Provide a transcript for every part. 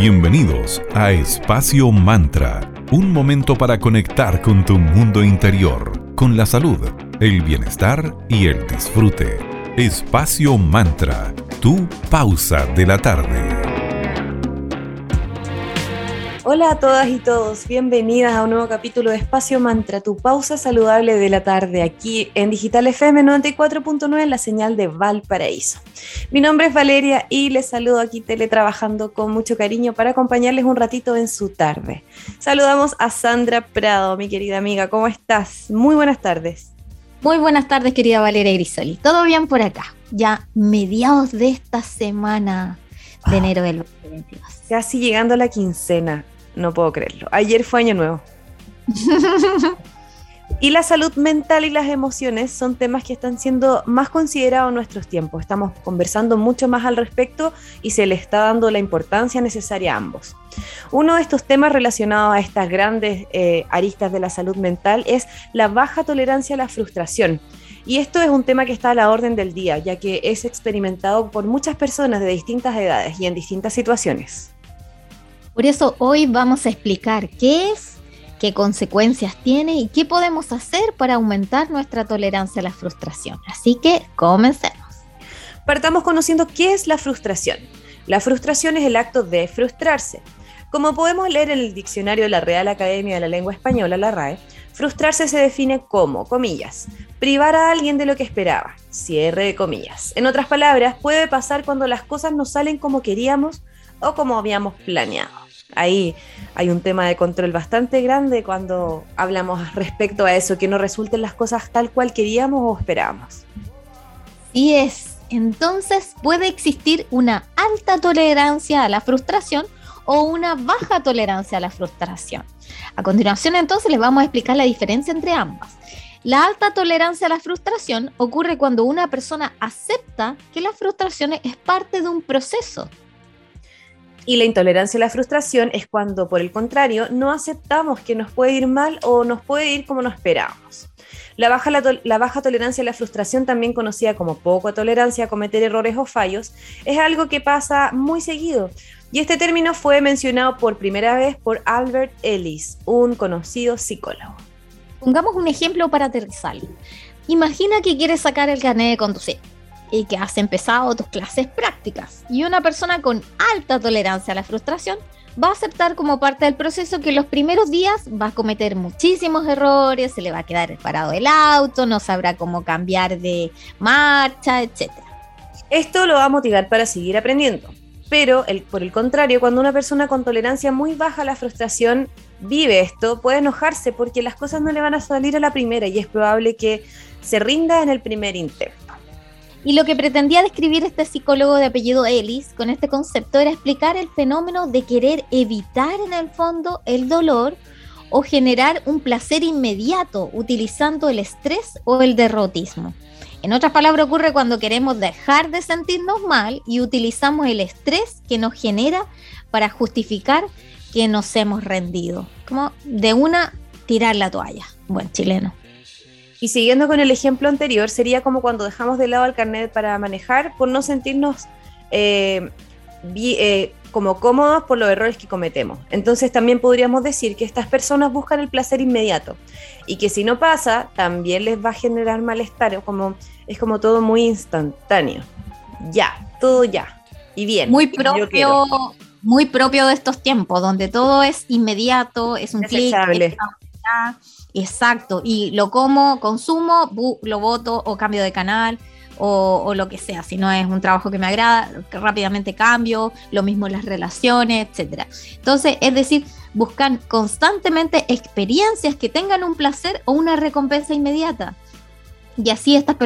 Bienvenidos a Espacio Mantra, un momento para conectar con tu mundo interior, con la salud, el bienestar y el disfrute. Espacio Mantra, tu pausa de la tarde. Hola a todas y todos, bienvenidas a un nuevo capítulo de Espacio Mantra, tu pausa saludable de la tarde, aquí en Digital FM 94.9 en la señal de Valparaíso. Mi nombre es Valeria y les saludo aquí teletrabajando con mucho cariño para acompañarles un ratito en su tarde. Saludamos a Sandra Prado, mi querida amiga, ¿cómo estás? Muy buenas tardes. Muy buenas tardes, querida Valeria Grisoli. ¿Todo bien por acá? Ya mediados de esta semana de enero del 2022. Casi llegando a la quincena. No puedo creerlo. Ayer fue Año Nuevo. y la salud mental y las emociones son temas que están siendo más considerados en nuestros tiempos. Estamos conversando mucho más al respecto y se le está dando la importancia necesaria a ambos. Uno de estos temas relacionados a estas grandes eh, aristas de la salud mental es la baja tolerancia a la frustración. Y esto es un tema que está a la orden del día, ya que es experimentado por muchas personas de distintas edades y en distintas situaciones. Por eso hoy vamos a explicar qué es, qué consecuencias tiene y qué podemos hacer para aumentar nuestra tolerancia a la frustración. Así que comencemos. Partamos conociendo qué es la frustración. La frustración es el acto de frustrarse. Como podemos leer en el diccionario de la Real Academia de la Lengua Española, la RAE, frustrarse se define como, comillas, privar a alguien de lo que esperaba, cierre de comillas. En otras palabras, puede pasar cuando las cosas no salen como queríamos o como habíamos planeado. Ahí hay un tema de control bastante grande cuando hablamos respecto a eso, que no resulten las cosas tal cual queríamos o esperábamos. Y es, entonces puede existir una alta tolerancia a la frustración o una baja tolerancia a la frustración. A continuación entonces les vamos a explicar la diferencia entre ambas. La alta tolerancia a la frustración ocurre cuando una persona acepta que la frustración es parte de un proceso y la intolerancia a la frustración es cuando, por el contrario, no aceptamos que nos puede ir mal o nos puede ir como no esperábamos. La baja, la, baja tolerancia a la frustración, también conocida como poca tolerancia a cometer errores o fallos, es algo que pasa muy seguido. Y este término fue mencionado por primera vez por Albert Ellis, un conocido psicólogo. Pongamos un ejemplo para aterrizarlo. Imagina que quieres sacar el carnet de conducir y que has empezado tus clases prácticas. Y una persona con alta tolerancia a la frustración va a aceptar como parte del proceso que los primeros días va a cometer muchísimos errores, se le va a quedar parado el auto, no sabrá cómo cambiar de marcha, etc. Esto lo va a motivar para seguir aprendiendo. Pero por el contrario, cuando una persona con tolerancia muy baja a la frustración vive esto, puede enojarse porque las cosas no le van a salir a la primera y es probable que se rinda en el primer intento. Y lo que pretendía describir este psicólogo de apellido Ellis con este concepto era explicar el fenómeno de querer evitar en el fondo el dolor o generar un placer inmediato utilizando el estrés o el derrotismo. En otras palabras, ocurre cuando queremos dejar de sentirnos mal y utilizamos el estrés que nos genera para justificar que nos hemos rendido. Como de una tirar la toalla. Buen chileno. Y siguiendo con el ejemplo anterior, sería como cuando dejamos de lado el carnet para manejar por no sentirnos eh, eh, como cómodos por los errores que cometemos. Entonces también podríamos decir que estas personas buscan el placer inmediato y que si no pasa, también les va a generar malestar, como, es como todo muy instantáneo. Ya, todo ya. Y bien. Muy propio, muy propio de estos tiempos, donde todo es inmediato, es un clic, Exacto, y lo como, consumo, lo voto o cambio de canal o, lo que sea. Si no es un trabajo que me agrada, rápidamente cambio, lo mismo las relaciones, etc. Entonces, es decir, buscan constantemente experiencias que tengan un placer o una recompensa inmediata. Y así estas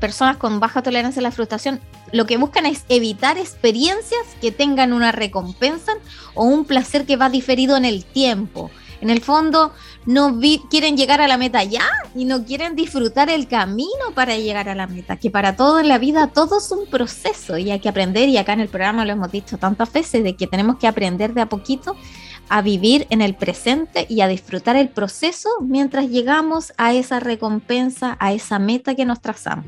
personas con baja tolerancia a la frustración lo que buscan es evitar experiencias que tengan una recompensa o un placer que va diferido en el tiempo. En el fondo, no quieren llegar a la meta ya y no quieren disfrutar el camino para llegar a la meta, que para todo en la vida todo es un proceso y hay que aprender, y acá en el programa lo hemos dicho tantas veces, de que tenemos que aprender de a poquito a vivir en el presente y a disfrutar el proceso mientras llegamos a esa recompensa, a esa meta que nos trazamos.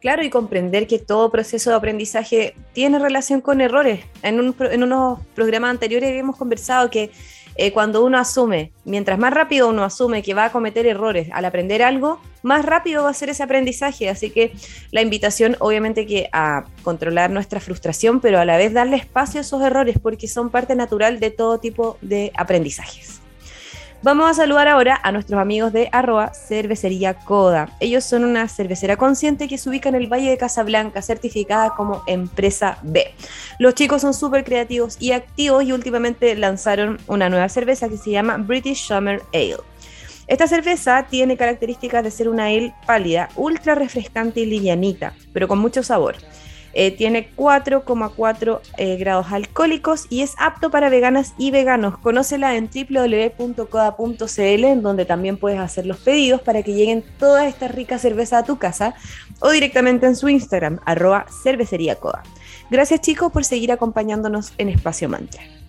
Claro, y comprender que todo proceso de aprendizaje tiene relación con errores. En, unos programas anteriores habíamos conversado que eh, cuando uno asume, mientras más rápido uno asume que va a cometer errores al aprender algo, más rápido va a ser ese aprendizaje. Así que la invitación obviamente que a controlar nuestra frustración, pero a la vez darle espacio a esos errores porque son parte natural de todo tipo de aprendizajes. Vamos a saludar ahora a nuestros amigos de arroba cervecería Coda. Ellos son una cervecera consciente que se ubica en el Valle de Casablanca, certificada como empresa B. Los chicos son súper creativos y activos y últimamente lanzaron una nueva cerveza que se llama British Summer Ale. Esta cerveza tiene características de ser una ale pálida, ultra refrescante y livianita, pero con mucho sabor. Eh, tiene 4,4 eh, grados alcohólicos y es apto para veganas y veganos. Conócela en www.coda.cl, en donde también puedes hacer los pedidos para que lleguen todas estas ricas cervezas a tu casa o directamente en su Instagram, arroba. Gracias chicos por seguir acompañándonos en Espacio Mantra.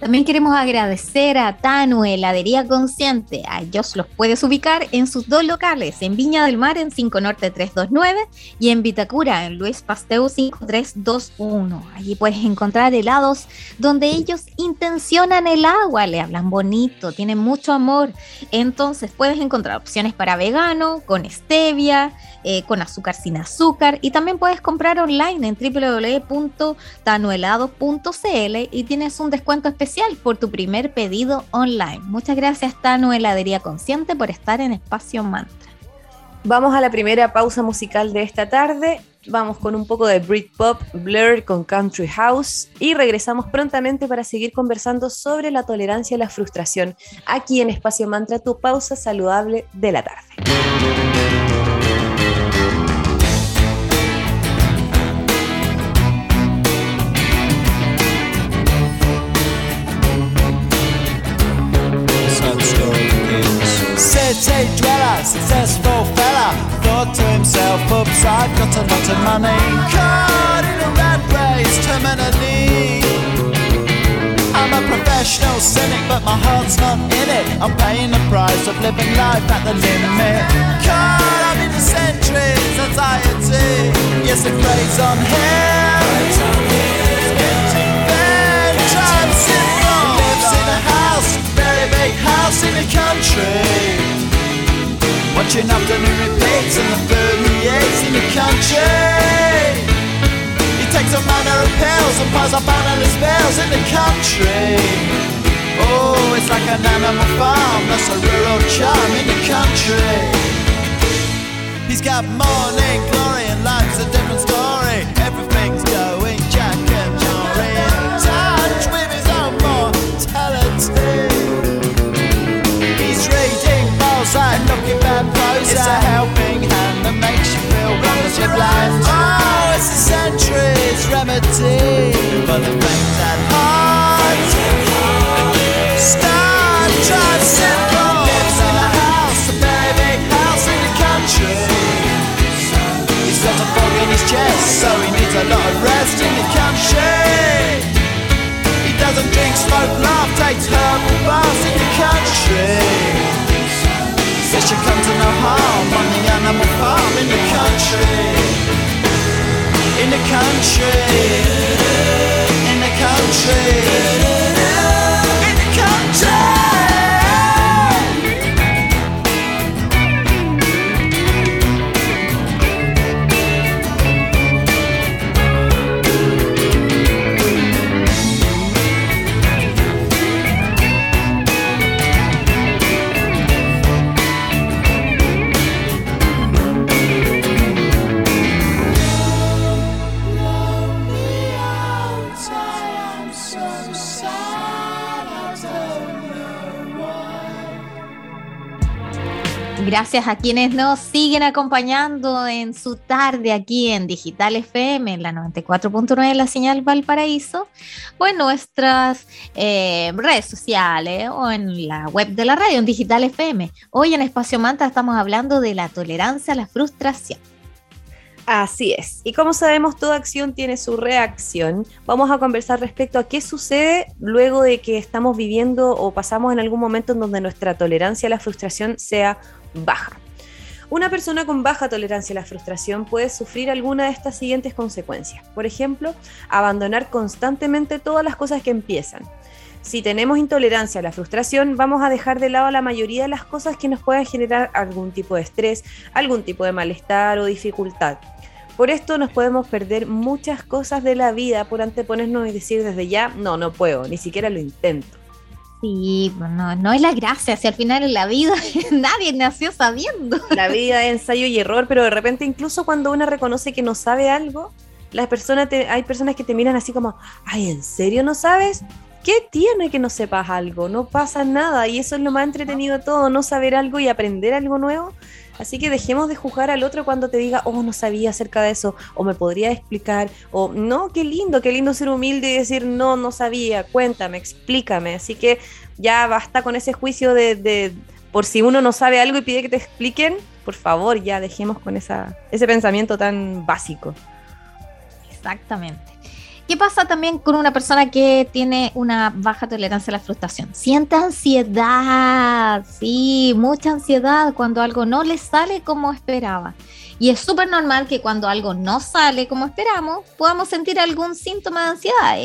También queremos agradecer a Tanu, heladería consciente. A ellos los puedes ubicar en sus dos locales, en Viña del Mar en 5 Norte 329 y en Vitacura en Luis Pasteur 5321. Allí puedes encontrar helados donde ellos intencionan el agua, le hablan bonito, tienen mucho amor. Entonces puedes encontrar opciones para vegano, con stevia, eh, con azúcar sin azúcar y también puedes comprar online en www.tanuelado.cl y tienes un descuento especial por tu primer pedido online. Muchas gracias Tanu Heladería Consciente por estar en Espacio Mantra. Vamos a la primera pausa musical de esta tarde. Vamos con un poco de Britpop, Blur con Country House y regresamos prontamente para seguir conversando sobre la tolerancia y la frustración aquí en Espacio Mantra, tu pausa saludable de la tarde. Oops, I've got a lot of money. Caught in a rat race, terminally. I'm a professional cynic, but my heart's not in it. I'm paying the price of living life at the limit. Caught up in the centuries, anxiety. Yes, it preys on him. Lives in a house, very big house in the country. Watching afternoon repeats and the food he eats in the country. He takes a manner of pills and piles up analyst bills in the country. Oh, it's like an animal farm, that's a rural charm in the country. He's got morning glory and life's a different story. Country. Says she come to no harm on the animal farm in the country. In the country. In the country. A quienes nos siguen acompañando en su tarde aquí en Digital FM, en la 94.9 la señal Valparaíso, o en nuestras eh, redes sociales o en la web de la radio, en Digital FM. Hoy en Espacio Manta estamos hablando de la tolerancia a la frustración. Así es. Y como sabemos, toda acción tiene su reacción. Vamos a conversar respecto a qué sucede luego de que estamos viviendo o pasamos en algún momento en donde nuestra tolerancia a la frustración sea baja. Una persona con baja tolerancia a la frustración puede sufrir alguna de estas siguientes consecuencias. Por ejemplo, abandonar constantemente todas las cosas que empiezan. Si tenemos intolerancia a la frustración, vamos a dejar de lado la mayoría de las cosas que nos puedan generar algún tipo de estrés, algún tipo de malestar o dificultad. Por esto nos podemos perder muchas cosas de la vida por anteponernos y decir desde ya, no, no puedo, ni siquiera lo intento. Sí, no, no es la gracia, si al final en la vida nadie nació sabiendo. La vida es ensayo y error, pero de repente incluso cuando uno reconoce que no sabe algo, las personas hay personas que te miran así como, ay, ¿en serio no sabes? ¿Qué tiene que no sepas algo? No pasa nada y eso es lo más entretenido de todo, no saber algo y aprender algo nuevo Así que dejemos de juzgar al otro cuando te diga, oh, no sabía acerca de eso, o me podría explicar, o no, qué lindo, qué lindo ser humilde y decir, no, no sabía, cuéntame, explícame. Así que ya basta con ese juicio de, de por si uno no sabe algo y pide que te expliquen, por favor, ya dejemos con esa, ese pensamiento tan básico. Exactamente. ¿Qué pasa también con una persona que tiene una baja tolerancia a la frustración? Siente ansiedad, sí, mucha ansiedad cuando algo no le sale como esperaba. Y es súper normal que cuando algo no sale como esperamos, podamos sentir algún síntoma de ansiedad.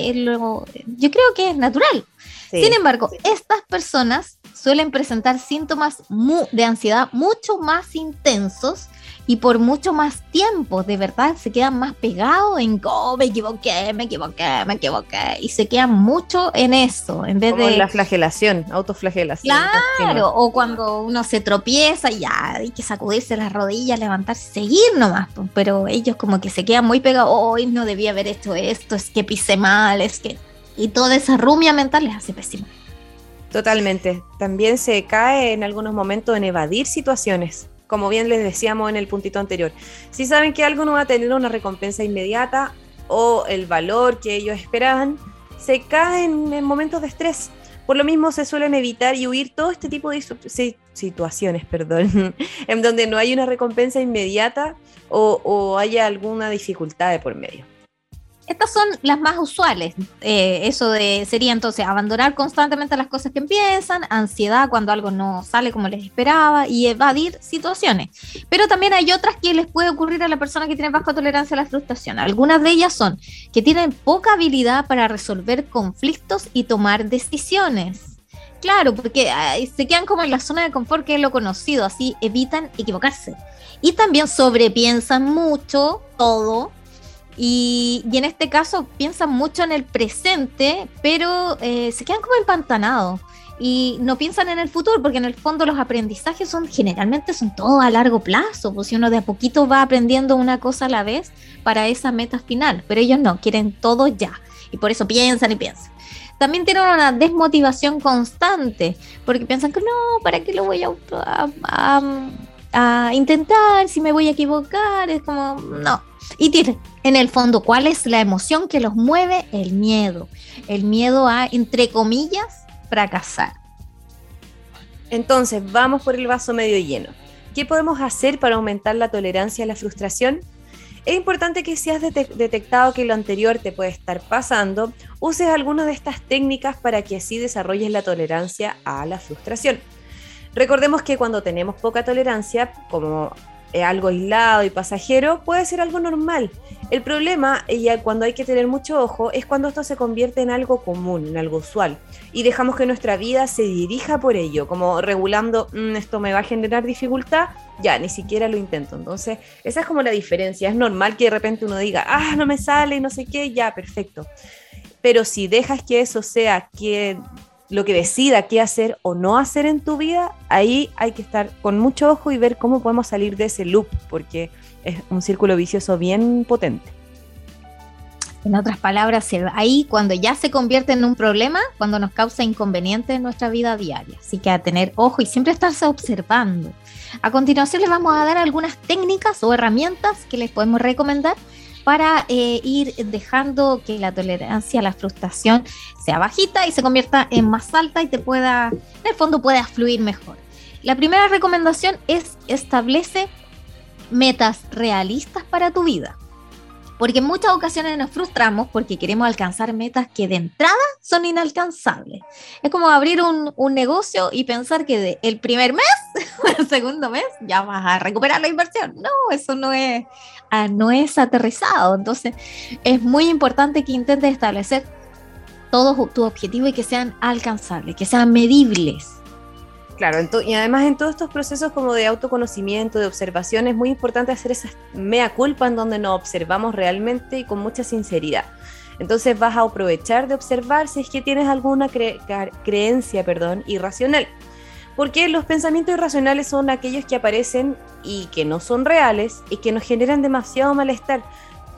yo creo que es natural. Sin embargo, estas personas suelen presentar síntomas de ansiedad mucho más intensos y por mucho más tiempo, de verdad, se quedan más pegados en, oh, me equivoqué, me equivoqué, me equivoqué, y se quedan mucho en eso, en vez de... la flagelación, autoflagelación. Claro, o cuando uno se tropieza, ya hay que sacudirse las rodillas, levantarse, seguir nomás, pero ellos como que se quedan muy pegados, hoy no debía haber hecho esto, es que pisé mal, es que... Y toda esa rumia mental les hace pésimo. Totalmente. También se cae en algunos momentos en evadir situaciones como bien les decíamos en el puntito anterior. Si saben que algo no va a tener una recompensa inmediata o el valor que ellos esperaban, se caen en momentos de estrés. Por lo mismo se suelen evitar y huir todo este tipo de situaciones, perdón, en donde no hay una recompensa inmediata o, o haya alguna dificultad de por medio. Estas son las más usuales. Eh, eso de sería entonces abandonar constantemente las cosas que empiezan, ansiedad cuando algo no sale como les esperaba y evadir situaciones. Pero también hay otras que les puede ocurrir a la persona que tiene baja tolerancia a la frustración. Algunas de ellas son que tienen poca habilidad para resolver conflictos y tomar decisiones. Claro, porque se quedan como en la zona de confort que es lo conocido, así evitan equivocarse. Y también sobrepiensan mucho todo y, en este caso piensan mucho en el presente, pero eh, se quedan como empantanados y no piensan en el futuro, porque en el fondo los aprendizajes son generalmente son todo a largo plazo, pues si uno de a poquito va aprendiendo una cosa a la vez para esa meta final, pero ellos no, quieren todo ya y por eso piensan y piensan. También tienen una desmotivación constante, porque piensan que no, ¿para qué lo voy a, a, a intentar? Si me voy a equivocar, es como, no, y tiene, en el fondo, ¿cuál es la emoción que los mueve? El miedo. El miedo a, entre comillas, fracasar. Entonces, vamos por el vaso medio lleno. ¿Qué podemos hacer para aumentar la tolerancia a la frustración? Es importante que si has detectado que lo anterior te puede estar pasando, uses alguna de estas técnicas para que así desarrolles la tolerancia a la frustración. Recordemos que cuando tenemos poca tolerancia, como algo aislado y pasajero, puede ser algo normal. El problema, y cuando hay que tener mucho ojo, es cuando esto se convierte en algo común, en algo usual, y dejamos que nuestra vida se dirija por ello, como regulando, mm, esto me va a generar dificultad, ya, ni siquiera lo intento. Entonces, esa es como la diferencia. Es normal que de repente uno diga, ah, no me sale, no sé qué, ya, perfecto. Pero si dejas que eso sea que lo que decida qué hacer o no hacer en tu vida, ahí hay que estar con mucho ojo y ver cómo podemos salir de ese loop, porque es un círculo vicioso bien potente. En otras palabras, ahí cuando ya se convierte en un problema, cuando nos causa inconveniente en nuestra vida diaria. Así que a tener ojo y siempre estarse observando. A continuación les vamos a dar algunas técnicas o herramientas que les podemos recomendar para eh, ir dejando que la tolerancia a la frustración sea bajita y se convierta en más alta y te pueda, en el fondo pueda fluir mejor. La primera recomendación es establece metas realistas para tu vida. Porque en muchas ocasiones nos frustramos porque queremos alcanzar metas que de entrada son inalcanzables. Es como abrir un, negocio y pensar que el primer mes o el segundo mes ya vas a recuperar la inversión. No, eso no es, ah, no es aterrizado. Entonces es muy importante que intentes establecer todos tus objetivos y que sean alcanzables, que sean medibles. Claro, y además en todos estos procesos como de autoconocimiento, de observación, es muy importante hacer esa mea culpa en donde nos observamos realmente y con mucha sinceridad. Entonces vas a aprovechar de observar si es que tienes alguna creencia perdón, irracional. Porque los pensamientos irracionales son aquellos que aparecen y que no son reales y que nos generan demasiado malestar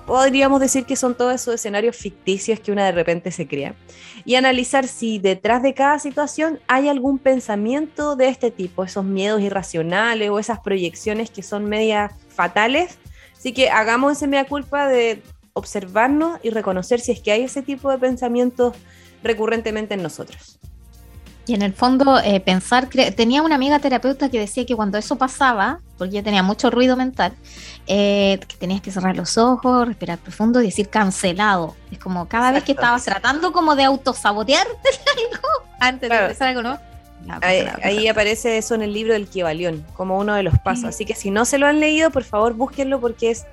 podríamos decir que son todos esos escenarios ficticios que una de repente se crea. Y analizar si detrás de cada situación hay algún pensamiento de este tipo, esos miedos irracionales o esas proyecciones que son media fatales. Así que hagamos ese mea culpa de observarnos y reconocer si es que hay ese tipo de pensamientos recurrentemente en nosotros. Y en el fondo, eh, pensar, tenía una amiga terapeuta que decía que cuando eso pasaba, porque ella tenía mucho ruido mental, eh, que tenías que cerrar los ojos, respirar profundo y decir cancelado. Es como cada vez que estabas tratando como de autosabotearte algo antes de empezar algo, ¿no? ahí, aparece eso en el libro del Kibalión, como uno de los pasos. Así que si no se lo han leído, por favor búsquenlo porque es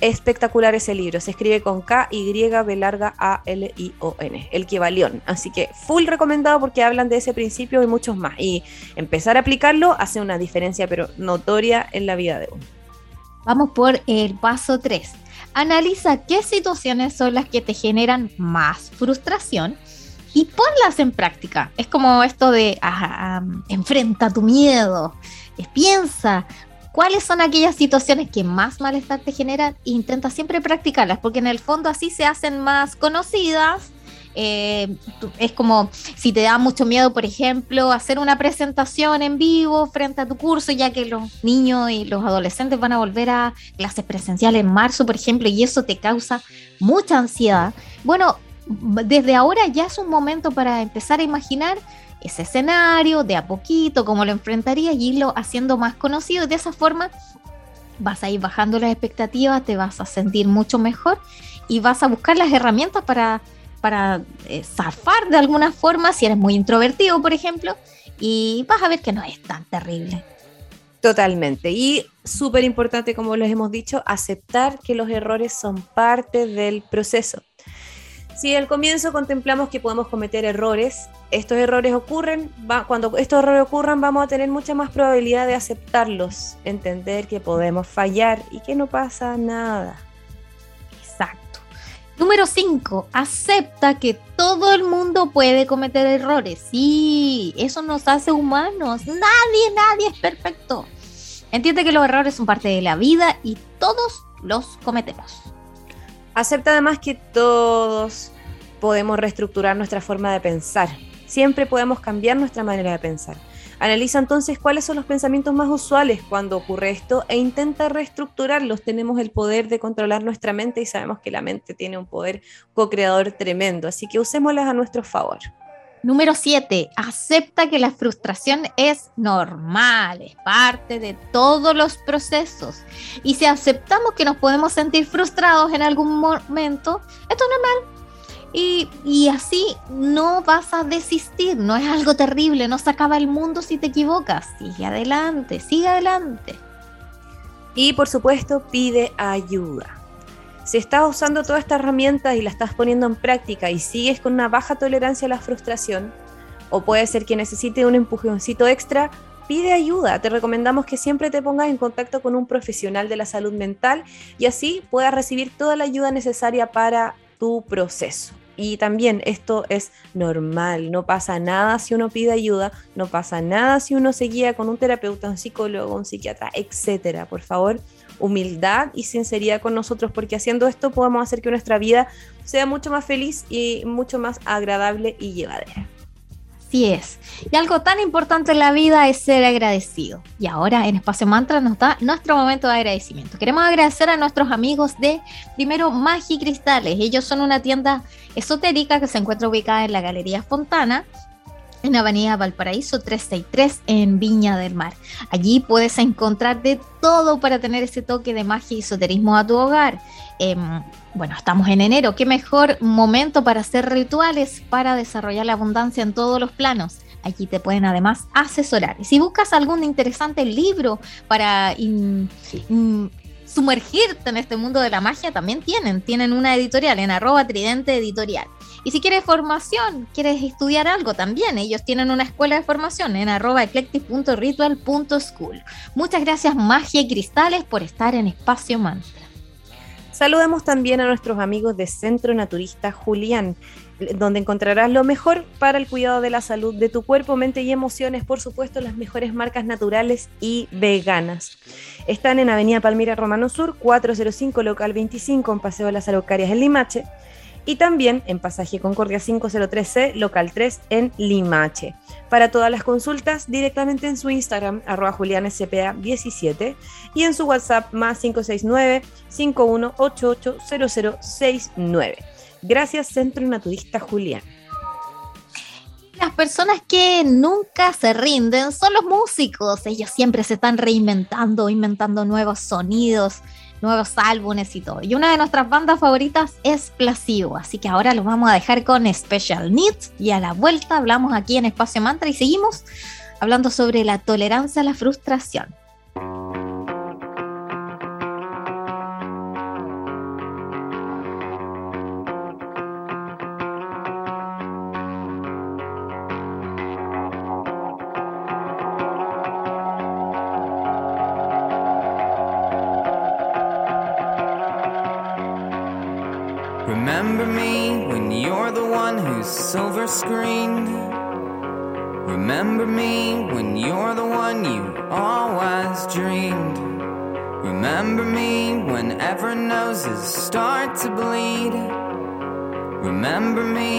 espectacular ese libro. Se escribe con K, Y, B larga, A, L, I, O, N. El Kibalión. Así que full recomendado porque hablan de ese principio y muchos más. Y empezar a aplicarlo hace una diferencia, pero notoria en la vida de uno. Vamos por el paso 3. Analiza qué situaciones son las que te generan más frustración y ponlas en práctica. Es como esto de enfrenta tu miedo, piensa cuáles son aquellas situaciones que más malestar te generan e intenta siempre practicarlas, porque en el fondo así se hacen más conocidas eh, es como si te da mucho miedo, por ejemplo, hacer una presentación en vivo frente a tu curso, ya que los niños y los adolescentes van a volver a clases presenciales en marzo, por ejemplo, y eso te causa mucha ansiedad. Bueno, desde ahora ya es un momento para empezar a imaginar ese escenario de a poquito, cómo lo enfrentarías y irlo haciendo más conocido. De esa forma vas a ir bajando las expectativas, te vas a sentir mucho mejor y vas a buscar las herramientas para para eh, zafar de alguna forma, si eres muy introvertido, por ejemplo, y vas a ver que no es tan terrible. Totalmente. Y súper importante, como les hemos dicho, aceptar que los errores son parte del proceso. Si al comienzo contemplamos que podemos cometer errores, estos errores ocurren, cuando estos errores ocurran vamos a tener mucha más probabilidad de aceptarlos, entender que podemos fallar y que no pasa nada. Número 5. Acepta que todo el mundo puede cometer errores. Sí, eso nos hace humanos. Nadie, nadie es perfecto. Entiende que los errores son parte de la vida y todos los cometemos. Acepta además que todos podemos reestructurar nuestra forma de pensar. Siempre podemos cambiar nuestra manera de pensar. Analiza entonces cuáles son los pensamientos más usuales cuando ocurre esto e intenta reestructurarlos. Tenemos el poder de controlar nuestra mente y sabemos que la mente tiene un poder co-creador tremendo, así que usémoslas a nuestro favor. Número 7. Acepta que la frustración es normal, es parte de todos los procesos. Y si aceptamos que nos podemos sentir frustrados en algún momento, esto es normal, y, así no vas a desistir, no es algo terrible, no se acaba el mundo si te equivocas. Sigue adelante, sigue adelante. Y por supuesto, pide ayuda. Si estás usando toda esta herramienta y la estás poniendo en práctica y sigues con una baja tolerancia a la frustración, o puede ser que necesite un empujoncito extra, pide ayuda. Te recomendamos que siempre te pongas en contacto con un profesional de la salud mental y así puedas recibir toda la ayuda necesaria para tu proceso. Y también esto es normal, no pasa nada si uno pide ayuda, no pasa nada si uno se guía con un terapeuta, un psicólogo, un psiquiatra, etcétera. Por favor, humildad y sinceridad con nosotros, porque haciendo esto podemos hacer que nuestra vida sea mucho más feliz y mucho más agradable y llevadera. Así es. Y algo tan importante en la vida es ser agradecido. Y ahora en Espacio Mantra nos da nuestro momento de agradecimiento. Queremos agradecer a nuestros amigos de primero Magi Cristales. Ellos son una tienda esotérica que se encuentra ubicada en la Galería Fontana en Avenida Valparaíso 363 en Viña del Mar. Allí puedes encontrar de todo para tener ese toque de magia y esoterismo a tu hogar. Em, bueno, estamos en enero, qué mejor momento para hacer rituales para desarrollar la abundancia en todos los planos. Allí te pueden además asesorar. Y si buscas algún interesante libro para sumergirte en este mundo de la magia, también tienen. Tienen una editorial en arroba tridente editorial. Y si quieres formación, quieres estudiar algo también, ellos tienen una escuela de formación en arroba eclectic.ritual.school. Muchas gracias Magia y Cristales por estar en Espacio Mantra. Saludemos también a nuestros amigos de Centro Naturista Julián, donde encontrarás lo mejor para el cuidado de la salud de tu cuerpo, mente y emociones, por supuesto, las mejores marcas naturales y veganas. Están en Avenida Palmira Romano Sur, 405, local 25, en Paseo de las Araucarias en Limache y también en Pasaje Concordia 503C, local 3 en Limache. Para todas las consultas, directamente en su Instagram, arroba julianspa17 y en su WhatsApp más 569-5188-0069. Gracias, Centro Naturista Julián. Las personas que nunca se rinden son los músicos. Ellos siempre se están reinventando, inventando nuevos sonidos, nuevos álbumes y todo. Y una de nuestras bandas favoritas es Placebo, así que ahora los vamos a dejar con Special Needs y a la vuelta hablamos aquí en Espacio Mantra y seguimos hablando sobre la tolerancia a la frustración. Screened. Remember me when you're the one you always dreamed. Remember me whenever noses start to bleed. Remember me,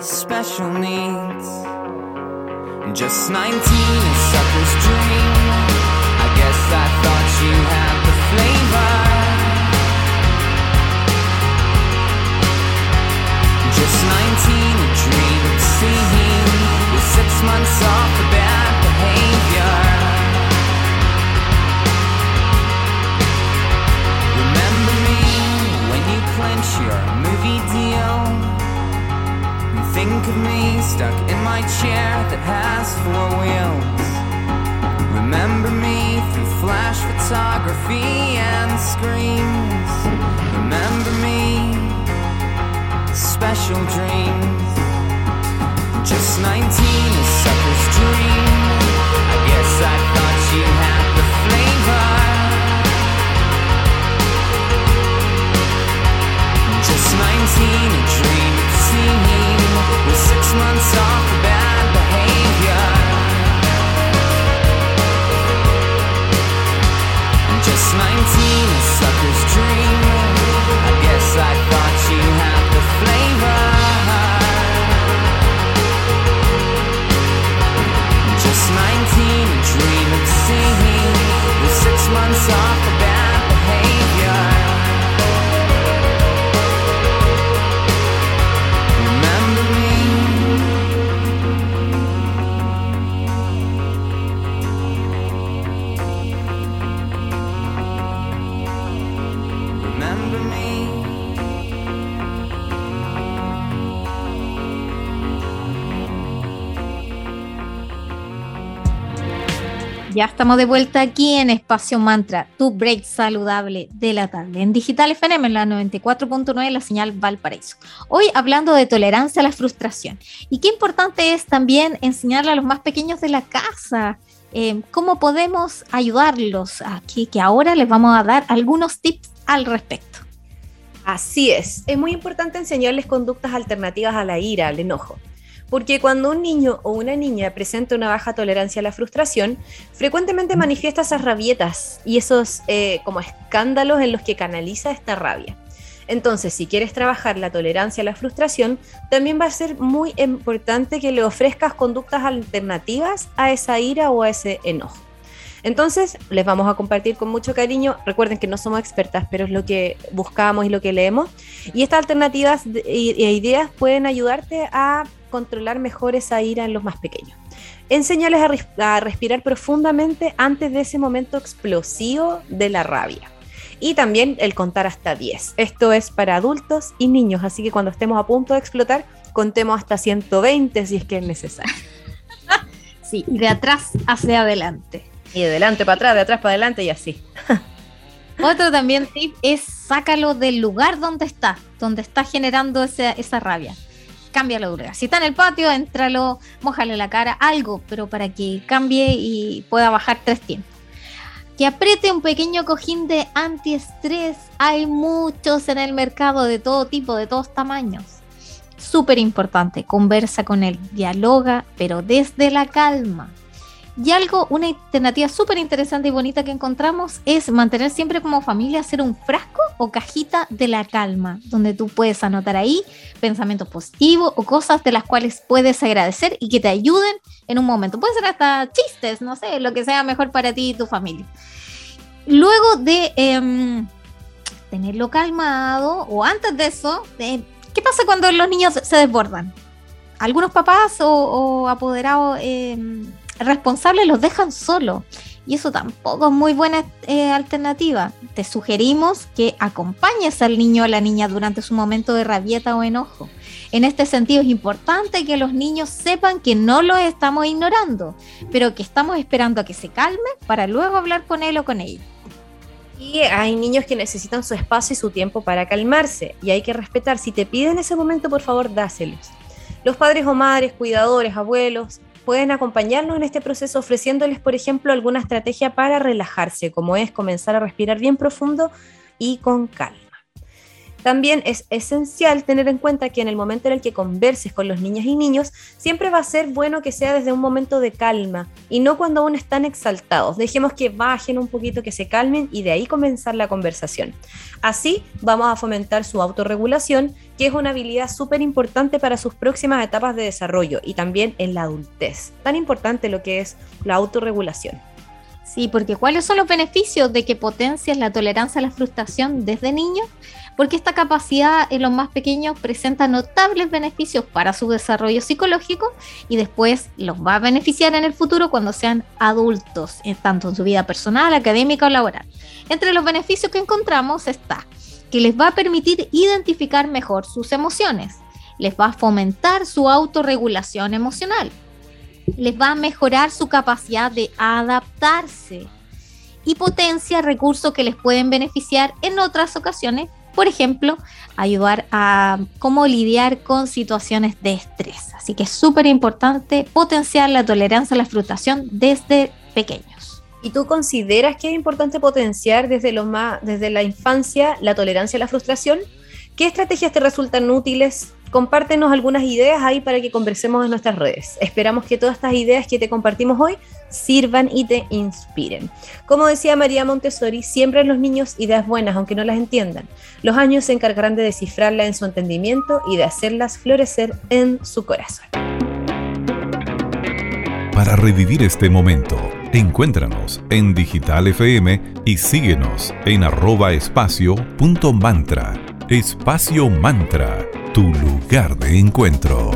special needs. Just 19, a sucker's dream. I guess I thought you had the flavor. Just 19, a dream seeing with six months off for bad behavior. Remember me when you clench your movie deal. Think of me stuck in my chair that has four wheels. Remember me through flash photography and screens. Remember me special dreams. Just 19, a sucker's dream. I guess I thought you had the flavor. Just 19, a dream of seeing with six months off Ya estamos de vuelta aquí en Espacio Mantra, tu break saludable de la tarde, en Digital FM en la 94.9, la señal Valparaíso. Hoy hablando de tolerancia a la frustración. Y qué importante es también enseñarle a los más pequeños de la casa eh, cómo podemos ayudarlos aquí, que ahora les vamos a dar algunos tips al respecto. Así es, es muy importante enseñarles conductas alternativas a la ira, al enojo. Porque cuando un niño o una niña presenta una baja tolerancia a la frustración, frecuentemente manifiesta esas rabietas y esos eh, como escándalos en los que canaliza esta rabia. Entonces, si quieres trabajar la tolerancia a la frustración, también va a ser muy importante que le ofrezcas conductas alternativas a esa ira o a ese enojo. Entonces, les vamos a compartir con mucho cariño. Recuerden que no somos expertas, pero es lo que buscamos y lo que leemos. Y estas alternativas e ideas pueden ayudarte a controlar mejor esa ira en los más pequeños. Enséñales a, res- a respirar profundamente antes de ese momento explosivo de la rabia. Y también el contar hasta 10. Esto es para adultos y niños, así que cuando estemos a punto de explotar, contemos hasta 120 si es que es necesario. Sí, de atrás hacia adelante. Y de adelante para atrás, de atrás para adelante y así. Otro también tip es sácalo del lugar donde está, donde está generando esa, esa rabia. Cámbialo de lugar. Si está en el patio, éntralo, mójale la cara, algo, pero para que cambie y pueda bajar tres tiempos. Que apriete un pequeño cojín de antiestrés. Hay muchos en el mercado de todo tipo, de todos tamaños. Súper importante, conversa con él, dialoga, pero desde la calma. Y algo, una alternativa súper interesante y bonita que encontramos es mantener siempre como familia, hacer un frasco o cajita de la calma, donde tú puedes anotar ahí pensamientos positivos o cosas de las cuales puedes agradecer y que te ayuden en un momento. Puede ser hasta chistes, no sé, lo que sea mejor para ti y tu familia. Luego de em, tenerlo calmado o antes de eso, ¿qué pasa cuando los niños se desbordan? Algunos papás o, o apoderados em, responsables los dejan solos. Y eso tampoco es muy buena eh, alternativa. Te sugerimos que acompañes al niño o a la niña durante su momento de rabieta o enojo. En este sentido es importante que los niños sepan que no lo estamos ignorando, pero que estamos esperando a que se calme para luego hablar con él o con ella. Y hay niños que necesitan su espacio y su tiempo para calmarse. Y hay que respetar. Si te piden ese momento, por favor, dáselos. Los padres o madres, cuidadores, abuelos, pueden acompañarnos en este proceso ofreciéndoles, por ejemplo, alguna estrategia para relajarse, como es comenzar a respirar bien profundo y con calma. También es esencial tener en cuenta que en el momento en el que converses con los niños y niños, siempre va a ser bueno que sea desde un momento de calma y no cuando aún están exaltados. Dejemos que bajen un poquito, que se calmen y de ahí comenzar la conversación. Así vamos a fomentar su autorregulación, que es una habilidad súper importante para sus próximas etapas de desarrollo y también en la adultez. Tan importante lo que es la autorregulación. Sí, porque ¿cuáles son los beneficios de que potencias la tolerancia a la frustración desde niños? Porque esta capacidad en los más pequeños presenta notables beneficios para su desarrollo psicológico y después los va a beneficiar en el futuro cuando sean adultos, eh, tanto en su vida personal, académica o laboral. Entre los beneficios que encontramos está que les va a permitir identificar mejor sus emociones, les va a fomentar su autorregulación emocional, les va a mejorar su capacidad de adaptarse y potencia recursos que les pueden beneficiar en otras ocasiones. Por ejemplo, ayudar a cómo lidiar con situaciones de estrés. Así que es súper importante potenciar la tolerancia a la frustración desde pequeños. ¿Y tú consideras que es importante potenciar desde, lo más, desde la infancia la tolerancia a la frustración? ¿Qué estrategias te resultan útiles? Compártenos algunas ideas ahí para que conversemos en nuestras redes. Esperamos que todas estas ideas que te compartimos hoy sirvan y te inspiren. Como decía María Montessori, siempre en los niños ideas buenas, aunque no las entiendan. Los años se encargarán de descifrarlas en su entendimiento y de hacerlas florecer en su corazón. Para revivir este momento, encuéntranos en Digital FM y síguenos en arroba espacio punto mantra. Espacio Mantra, tu lugar de encuentro.